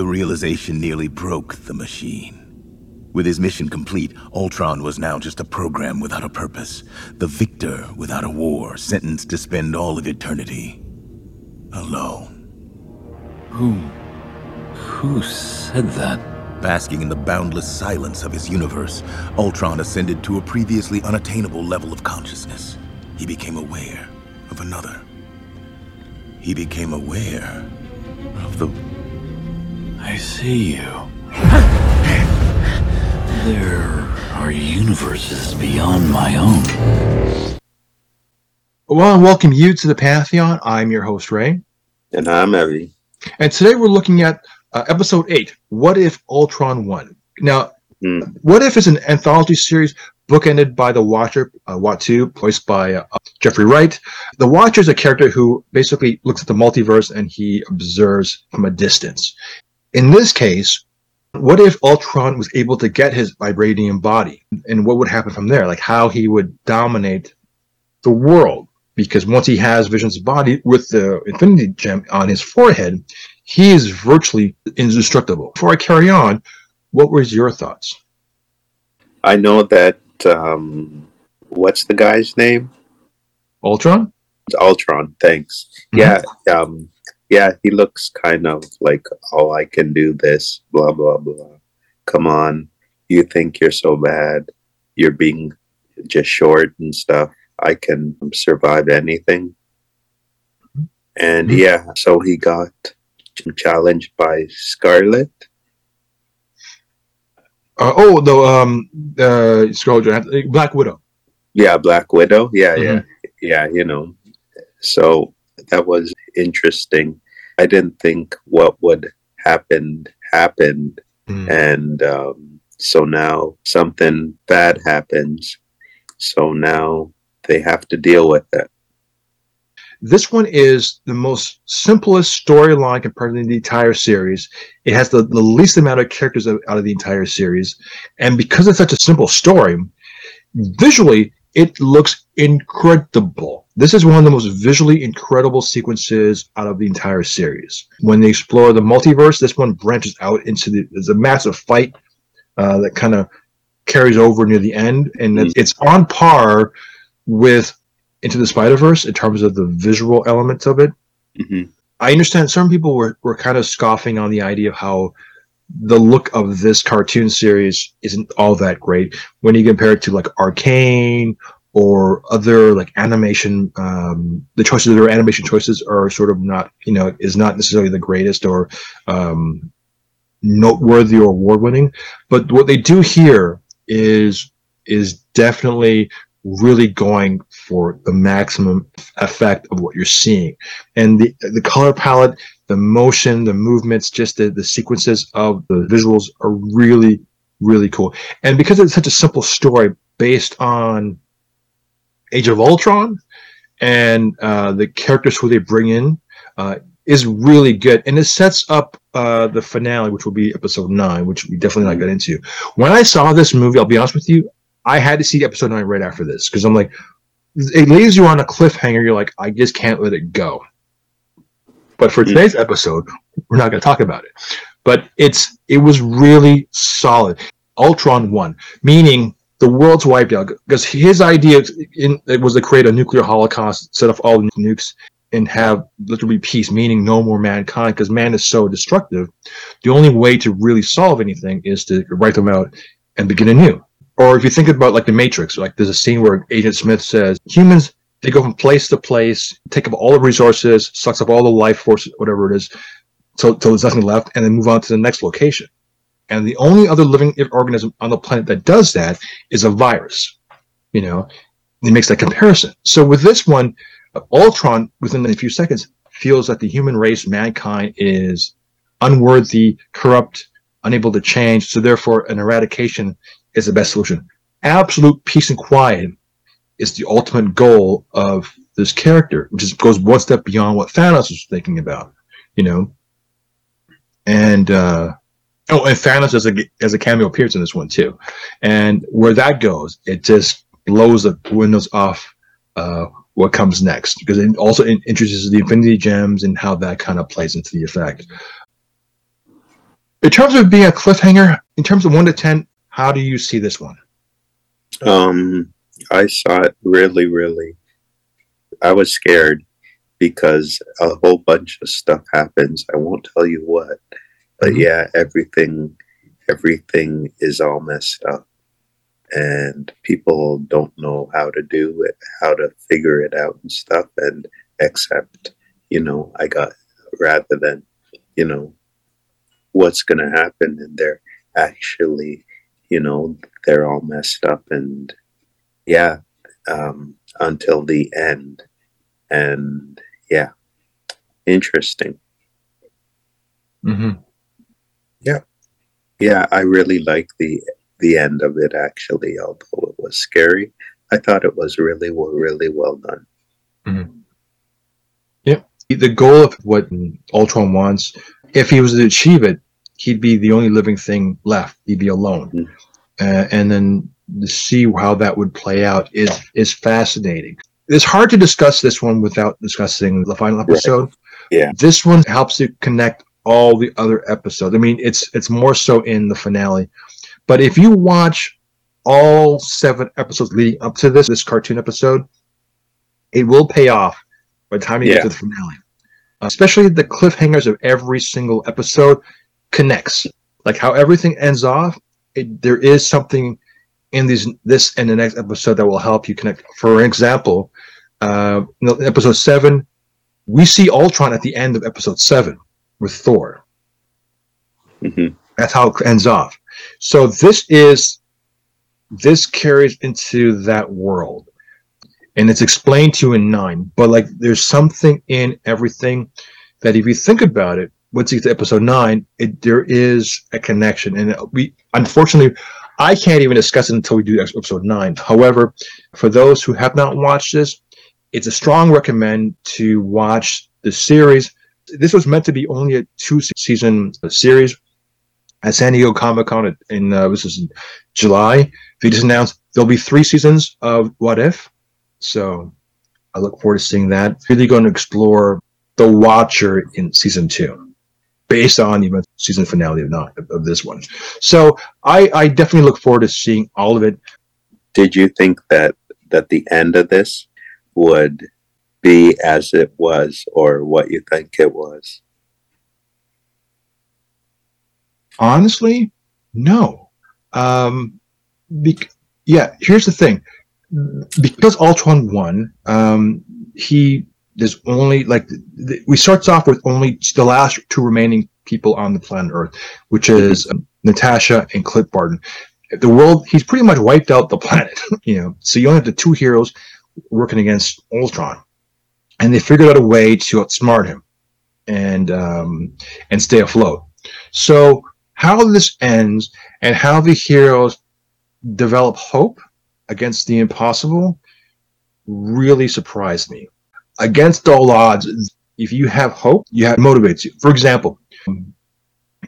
The realization nearly broke the machine. With his mission complete, Ultron was now just a program without a purpose. The victor without a war, sentenced to spend all of eternity alone. Who. who said that? Basking in the boundless silence of his universe, Ultron ascended to a previously unattainable level of consciousness. He became aware of another. He became aware of the. I see you. There are universes beyond my own. Well, I welcome you to the Pantheon. I'm your host, Ray. And I'm Evie. And today we're looking at uh, episode 8 What If Ultron Won? Now, Hmm. What If is an anthology series bookended by the Watcher, uh, Uatu, voiced by uh, Jeffrey Wright. The Watcher is a character who basically looks at the multiverse and he observes from a distance. In this case, what if Ultron was able to get his vibranium body? And what would happen from there? Like how he would dominate the world. Because once he has Vision's body with the Infinity Gem on his forehead, he is virtually indestructible. Before I carry on, what was your thoughts? I know that um what's the guy's name? Ultron? It's Ultron, thanks. Yeah, um yeah, he looks kind of like oh I can do this, blah blah blah. Come on. You think you're so bad. You're being just short and stuff. I can survive anything. And Mhm. yeah, so he got challenged by Scarlet. Uh, oh, the um, uh, scroll Black Widow. Yeah, Black Widow. Yeah, yeah, yeah. You know, so that was interesting. I didn't think what would happen happened, Mm. and um, so now something bad happens. So now they have to deal with it. This one is the most simplest storyline compared to the entire series. It has the, the least amount of characters out out of the entire series, and because it's such a simple story, visually it looks incredible. This is one of the most visually incredible sequences out of the entire series. When they explore the multiverse, this one branches out into the there's a massive fight uh, that kind of carries over near the end, and it's, it's on par with Into the Spider Verse in terms of the visual elements of it. hmm I understand some people were, were kind of scoffing on the idea of how the look of this cartoon series isn't all that great when you compare it to like Arcane or other like animation. Um, the choices, their animation choices are sort of not, you know, is not necessarily the greatest or um, noteworthy or award winning. But what they do here is is definitely really going for the maximum effect of what you're seeing and the the color palette the motion the movements just the, the sequences of the visuals are really really cool and because it's such a simple story based on age of ultron and uh, the characters who they bring in uh, is really good and it sets up uh, the finale which will be episode 9 which we definitely not get into. When i saw this movie i'll be honest with you i had to see episode 9 right after this because i'm like it leaves you on a cliffhanger you're like i just can't let it go. But for today's episode we're not going to talk about it. But it's it was really solid. Ultron won meaning the world's wiped out because his idea in, was to create a nuclear holocaust set off all the nukes and have literally peace meaning no more mankind because man is so destructive. The only way to really solve anything is to write them out and begin anew. Or if you think about like the matrix like there's a scene where agent smith says humans they go from place to place take up all the resources sucks up all the life force whatever it is till, till there's nothing left and then move on to the next location and the only other living organism on the planet that does that is a virus you know it makes that comparison. So with this one ultron within a few seconds feels that the human race mankind is unworthy corrupt unable to change. So therefore an eradication is the best solution. Absolute peace and quiet is the ultimate goal of this character, which is, goes one step beyond what Thanos was thinking about, you know. And uh, oh, and Thanos as a as a cameo appears in this one too, and where that goes, it just blows the windows off uh, what comes next because it also in- introduces the Infinity Gems and how that kind of plays into the effect. In terms of being a cliffhanger, in terms of one to ten, how do you see this one? Um, I saw it really, really. I was scared because a whole bunch of stuff happens. I won't tell you what, but Mhm. yeah, everything, everything is all messed up, and people don't know how to do it, how to figure it out and stuff. And except, you know, I got rather than, you know, what's gonna happen, and they're actually, you know, they're all messed up, and yeah, um, until the end, and yeah, interesting. Mm-hmm. Yeah, I really like the the end of it. Actually, although it was scary, I thought it was really, well- really well done. Yeah. The goal of what Ultron wants, if he was to achieve it, he'd be the only living thing left. He'd be alone, Mhm. uh, and then to see how that would play out is is fascinating. It's hard to discuss this one without discussing the final episode. Yeah. this one helps to connect all the other episodes. I mean, it's it's more so in the finale, but if you watch all seven episodes leading up to this this cartoon episode, it will pay off by the time you Yeah. get to the finale. Uh, especially the cliffhangers of every single episode connects. Like how everything ends off, it, there is something in these this and the next episode that will help you connect. For example, uh, episode seven, we see Ultron at the end of episode seven with Thor. hmm That's how it ends off. So this is this carries into that world. And it's explained to you in nine, but like there's something in everything that if you think about it, once you get to episode nine, it there is a connection. And we unfortunately I can't even discuss it until we do episode nine. However, for those who have not watched this, it's a strong recommend to watch the series. This was meant to be only a two season series at San Diego Comic Con in uh, this is July. They just announced there'll be three seasons of What If, so I look forward to seeing that. Really going to explore the Watcher in season two, based on the season finale of not of this one. So I, I definitely look forward to seeing all of it. Did you think that that the end of this would be as it was, or what you think it was? Honestly, no. Um, bec- yeah, here's the thing. Because Ultron won, um, he there's only like th- we starts off with only the last two remaining people on the planet Earth, which is um, Natasha and Clint Barton. The world, he's pretty much wiped out the planet, you know. So you only have the two heroes working against Ultron, and they figured out a way to outsmart him and um, and stay afloat. So how this ends and how the heroes develop hope against the impossible really surprised me. Against all odds, if you have hope, you have motivates you. For example,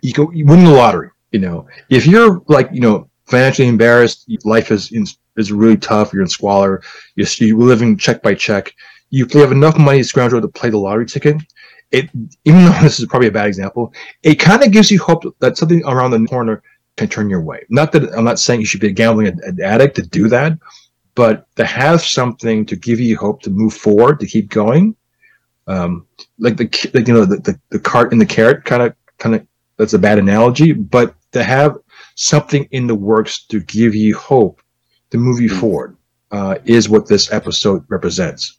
you go you win the lottery. You know, if you're like you know financially embarrassed, life is is really tough. You're in squalor. You're, you're living check by check. You have enough money to scrounge to play the lottery ticket. It even though this is probably a bad example, it kind of gives you hope that something around the corner can turn your way. Not that I'm not saying you should be a gambling addict to do that, but to have something to give you hope to move forward, to keep going. Um, like the like you know the, the, the cart and the carrot kind of kind of that's a bad analogy, but to have something in the works to give you hope to move you Mm. forward uh, is what this episode represents.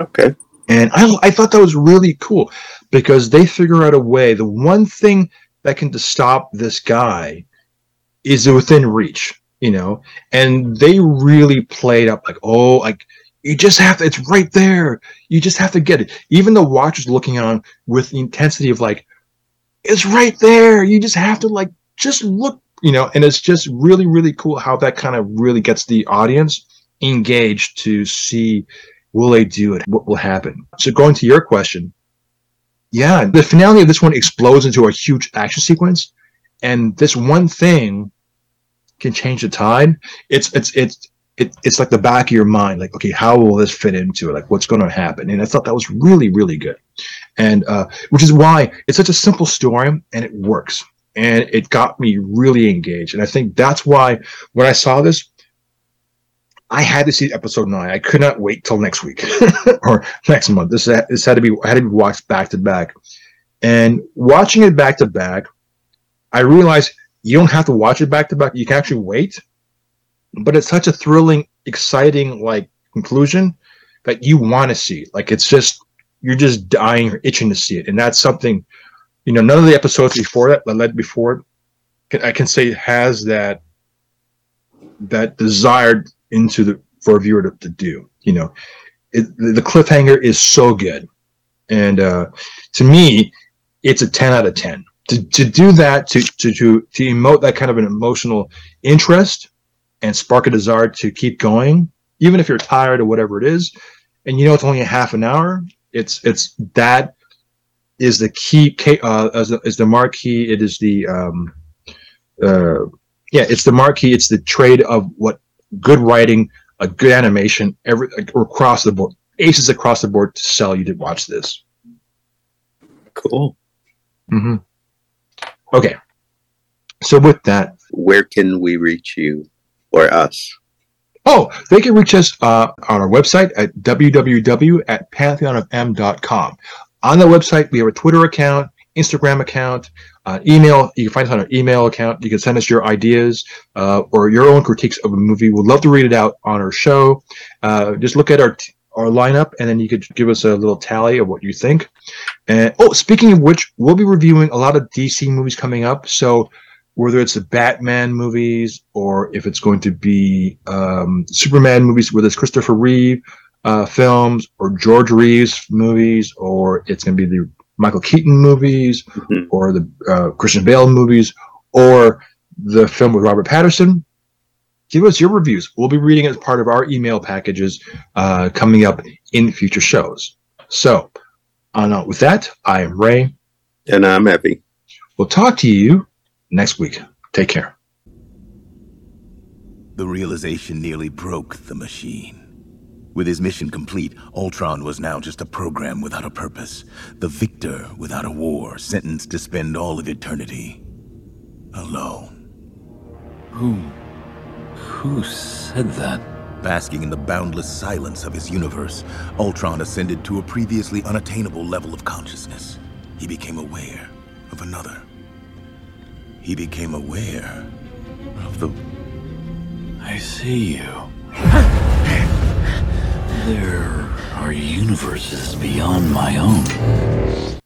Okay. And I, I thought that was really cool because they figure out a way. The one thing that can stop this guy is within reach, you know, and they really played up like, oh, like you just have to, it's right there. You just have to get it. Even the watchers looking on with the intensity of like, it's right there. You just have to like, just look, you know, and it's just really, really cool how that kind of really gets the audience engaged to see will they do it? What will happen? So going to your question, yeah, the finale of this one explodes into a huge action sequence, and this one thing can change the tide. It's it's it's it, it's like the back of your mind, like okay, how will this fit into it? Like what's going to happen? And I thought that was really really good, and uh, which is why it's such a simple story and it works. and it got me really engaged. And I think that's why when I saw this, I had to see episode nine. I could not wait till next week or next month. This this had to be had to be watched back to back. And watching it back to back, I realized you don't have to watch it back to back. You can actually wait. But it's such a thrilling, exciting like conclusion that you want to see. Like it's just you're just dying or itching to see it, and that's something. You know, none of the episodes before that that led before it, I can say has that that desired into the for a viewer to, to do. You know, it, the cliffhanger is so good, and uh, to me, it's a ten out of ten. To, to do that, to, to to to emote that kind of an emotional interest and spark a desire to keep going, even if you're tired or whatever it is, and you know it's only a half an hour. It's it's that is the key uh, as, as the marquee. It is the um, uh, yeah, it's the marquee. It's the trade of what good writing, a good animation, every across the board, aces across the board to sell you to watch this. Cool. Mm-hmm. Okay. So with that, where can we reach you or us? Oh, they can reach us uh, on our website at www at pantheonofm.com. On the website, we have a Twitter account, Instagram account, uh, email. You can find us on our email account. You can send us your ideas uh, or your own critiques of a movie. We'd love to read it out on our show. Uh, just look at our t- our lineup, and then you could give us a little tally of what you think. And oh, speaking of which, we'll be reviewing a lot of DC movies coming up. So whether it's the Batman movies or if it's going to be um, Superman movies, whether it's Christopher Reeve uh, films or George Reeves movies, or it's going to be the Michael Keaton movies mm-hmm. or the uh, Christian Bale movies or the film with Robert Pattinson, give us your reviews. We'll be reading it as part of our email packages uh, coming up in future shows. So, on uh, with that, I am Ray. And I'm Evie. We'll talk to you next week. Take care. The realization nearly broke the machine. With his mission complete, Ultron was now just a program without a purpose. The victor without a war, sentenced to spend all of eternity alone. Who... who said that? Basking in the boundless silence of his universe, Ultron ascended to a previously unattainable level of consciousness. He became aware of another. He became aware of the... I see you. There are universes beyond my own.